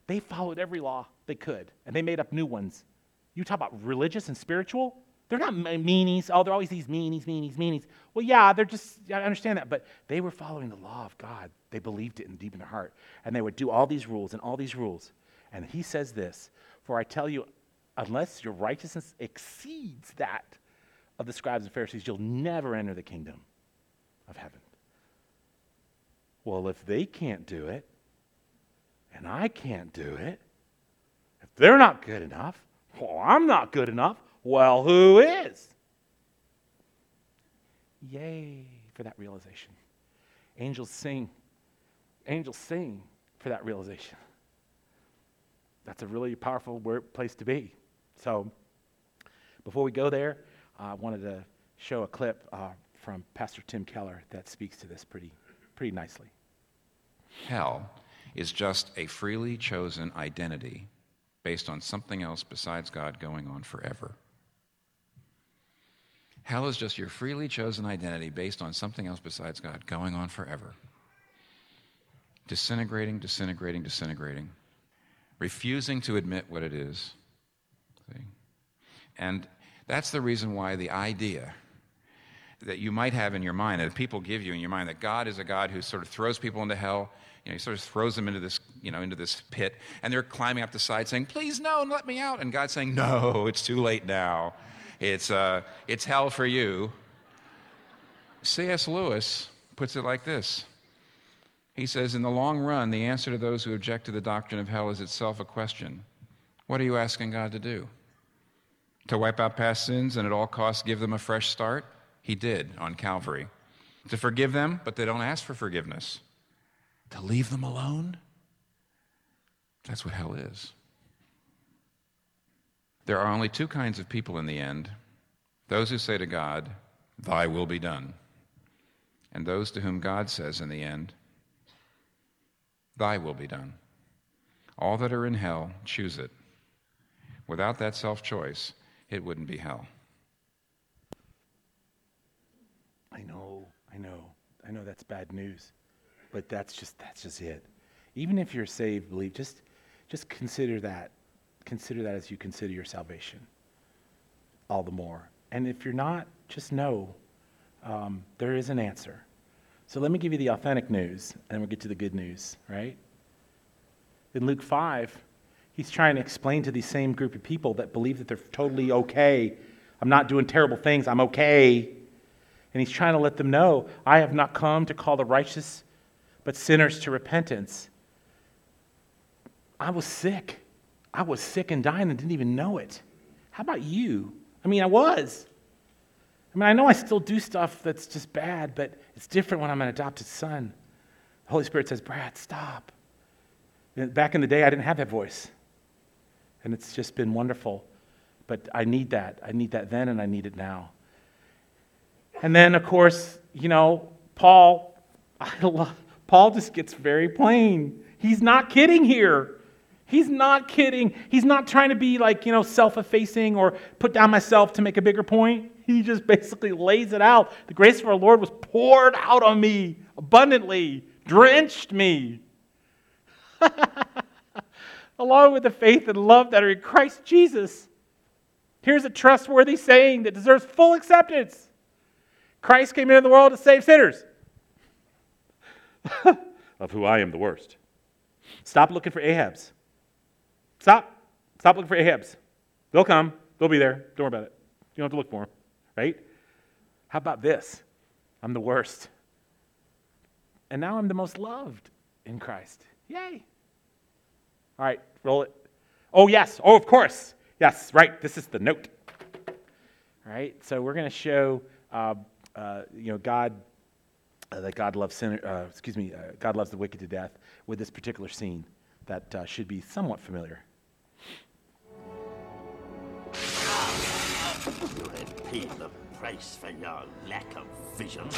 They followed every law they could, and they made up new ones. You talk about religious and spiritual. They're not meanies. Oh, they're always these meanies, meanies, meanies. Well, yeah, they're just, I understand that. But they were following the law of God. They believed it in deep in their heart. And they would do all these rules and all these rules. And he says this For I tell you, unless your righteousness exceeds that of the scribes and Pharisees, you'll never enter the kingdom of heaven. Well, if they can't do it, and I can't do it, if they're not good enough, well, I'm not good enough. Well, who is? Yay for that realization. Angels sing. Angels sing for that realization. That's a really powerful word, place to be. So, before we go there, I wanted to show a clip uh, from Pastor Tim Keller that speaks to this pretty, pretty nicely. Hell is just a freely chosen identity based on something else besides God going on forever. Hell is just your freely chosen identity based on something else besides God going on forever. Disintegrating, disintegrating, disintegrating. Refusing to admit what it is. See? And that's the reason why the idea that you might have in your mind, that people give you in your mind, that God is a God who sort of throws people into hell, you know, he sort of throws them into this, you know, into this pit, and they're climbing up the side saying, please no, and let me out. And God's saying, no, it's too late now. It's, uh, it's hell for you. C.S. Lewis puts it like this. He says, in the long run, the answer to those who object to the doctrine of hell is itself a question. What are you asking God to do? To wipe out past sins and at all costs give them a fresh start? He did on Calvary. To forgive them, but they don't ask for forgiveness. To leave them alone? That's what hell is. There are only two kinds of people in the end those who say to God, Thy will be done, and those to whom God says in the end, Thy will be done. All that are in hell choose it. Without that self choice, it wouldn't be hell. I know, I know, I know that's bad news, but that's just that's just it. Even if you're saved, believe just just consider that, consider that as you consider your salvation. All the more, and if you're not, just know um, there is an answer. So let me give you the authentic news, and then we'll get to the good news. Right? In Luke five, he's trying to explain to these same group of people that believe that they're totally okay. I'm not doing terrible things. I'm okay. And he's trying to let them know I have not come to call the righteous, but sinners to repentance. I was sick. I was sick and dying and didn't even know it. How about you? I mean, I was. I mean, I know I still do stuff that's just bad, but it's different when I'm an adopted son. The Holy Spirit says, Brad, stop. Back in the day, I didn't have that voice. And it's just been wonderful. But I need that. I need that then, and I need it now. And then, of course, you know, Paul, [LAUGHS] I love, Paul just gets very plain. He's not kidding here. He's not kidding. He's not trying to be like, you know, self effacing or put down myself to make a bigger point. [LAUGHS] He just basically lays it out. The grace of our Lord was poured out on me abundantly, drenched me. [LAUGHS] Along with the faith and love that are in Christ Jesus. Here's a trustworthy saying that deserves full acceptance. Christ came into the world to save sinners, [LAUGHS] of who I am the worst. Stop looking for Ahabs. Stop. Stop looking for Ahabs. They'll come. They'll be there. Don't worry about it. You don't have to look for them, right? How about this? I'm the worst. And now I'm the most loved in Christ. Yay. All right, roll it. Oh, yes. Oh, of course. Yes, right. This is the note. All right, so we're going to show uh, uh, you know, God, uh, that God loves sinner, uh, excuse me, uh, God loves the wicked to death with this particular scene that uh, should be somewhat familiar. You have paid the price for your lack of vision.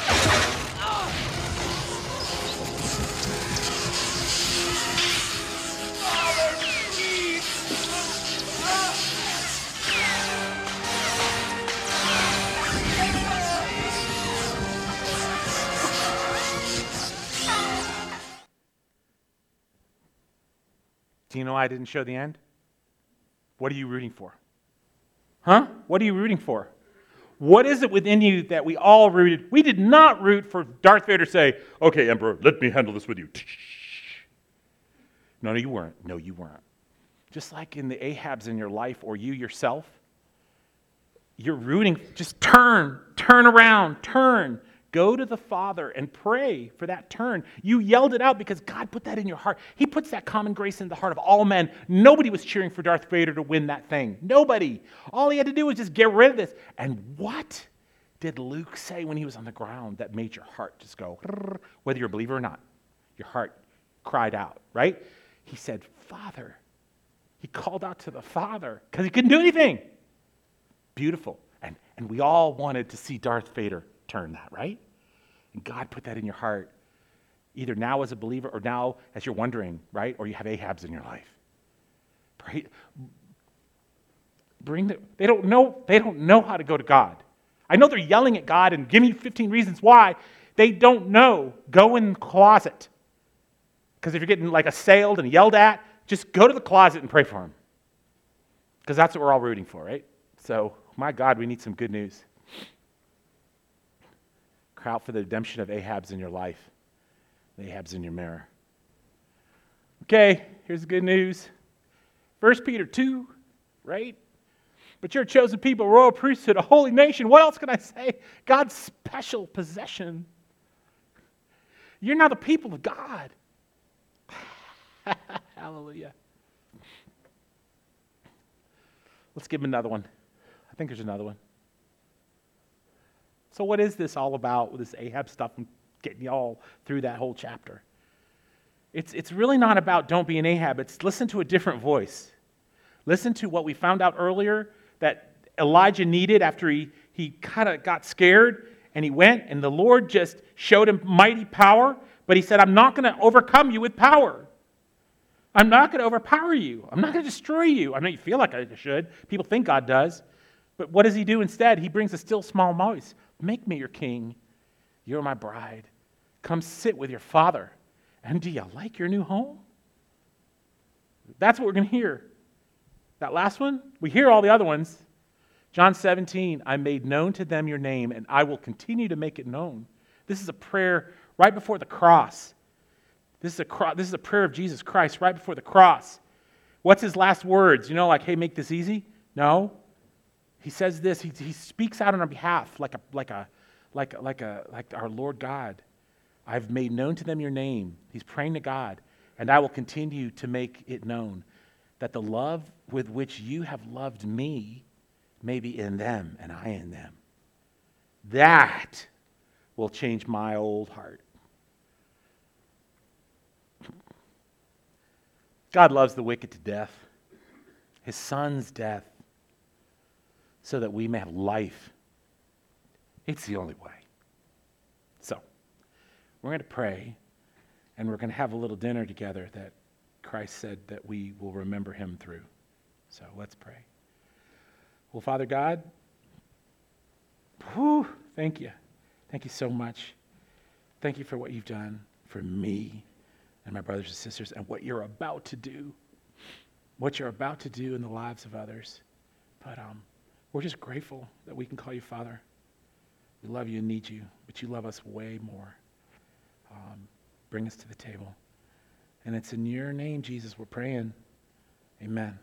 Do you know why I didn't show the end? What are you rooting for? Huh? What are you rooting for? What is it within you that we all rooted? We did not root for Darth Vader to say, okay, Emperor, let me handle this with you. No, no, you weren't. No, you weren't. Just like in the Ahabs in your life or you yourself, you're rooting. Just turn, turn around, turn. Go to the Father and pray for that turn. You yelled it out because God put that in your heart. He puts that common grace in the heart of all men. Nobody was cheering for Darth Vader to win that thing. Nobody. All he had to do was just get rid of this. And what did Luke say when he was on the ground that made your heart just go, whether you're a believer or not? Your heart cried out, right? He said, Father. He called out to the Father because he couldn't do anything. Beautiful. And, and we all wanted to see Darth Vader turn that, right? And God put that in your heart, either now as a believer or now as you're wondering, right? Or you have Ahabs in your life. Pray, bring the, they don't know they don't know how to go to God. I know they're yelling at God and give me 15 reasons why. They don't know. Go in the closet. Because if you're getting like assailed and yelled at, just go to the closet and pray for them. Because that's what we're all rooting for, right? So, my God, we need some good news. Out for the redemption of Ahab's in your life, Ahab's in your mirror. Okay, here's the good news. 1 Peter 2, right? But you're a chosen people, royal priesthood, a holy nation. What else can I say? God's special possession. You're now the people of God. [LAUGHS] Hallelujah. Let's give him another one. I think there's another one. So, what is this all about with this Ahab stuff and getting y'all through that whole chapter? It's, it's really not about don't be an Ahab. It's listen to a different voice. Listen to what we found out earlier that Elijah needed after he, he kind of got scared and he went and the Lord just showed him mighty power, but he said, I'm not going to overcome you with power. I'm not going to overpower you. I'm not going to destroy you. I know you feel like I should. People think God does. But what does he do instead? He brings a still small voice. Make me your king. You're my bride. Come sit with your father. And do you like your new home? That's what we're going to hear. That last one, we hear all the other ones. John 17, I made known to them your name, and I will continue to make it known. This is a prayer right before the cross. This is a, cro- this is a prayer of Jesus Christ right before the cross. What's his last words? You know, like, hey, make this easy? No. He says this, he, he speaks out on our behalf like a, like, a, like, like, a, like our Lord God. I've made known to them your name. He's praying to God, and I will continue to make it known that the love with which you have loved me may be in them and I in them. That will change my old heart. God loves the wicked to death, his son's death, so that we may have life. It's the only way. So, we're going to pray, and we're going to have a little dinner together that Christ said that we will remember him through. So, let's pray. Well, Father God, whew, thank you. Thank you so much. Thank you for what you've done for me and my brothers and sisters and what you're about to do, what you're about to do in the lives of others. But um, we're just grateful that we can call you Father. We love you and need you, but you love us way more. Um, bring us to the table. And it's in your name, Jesus, we're praying. Amen.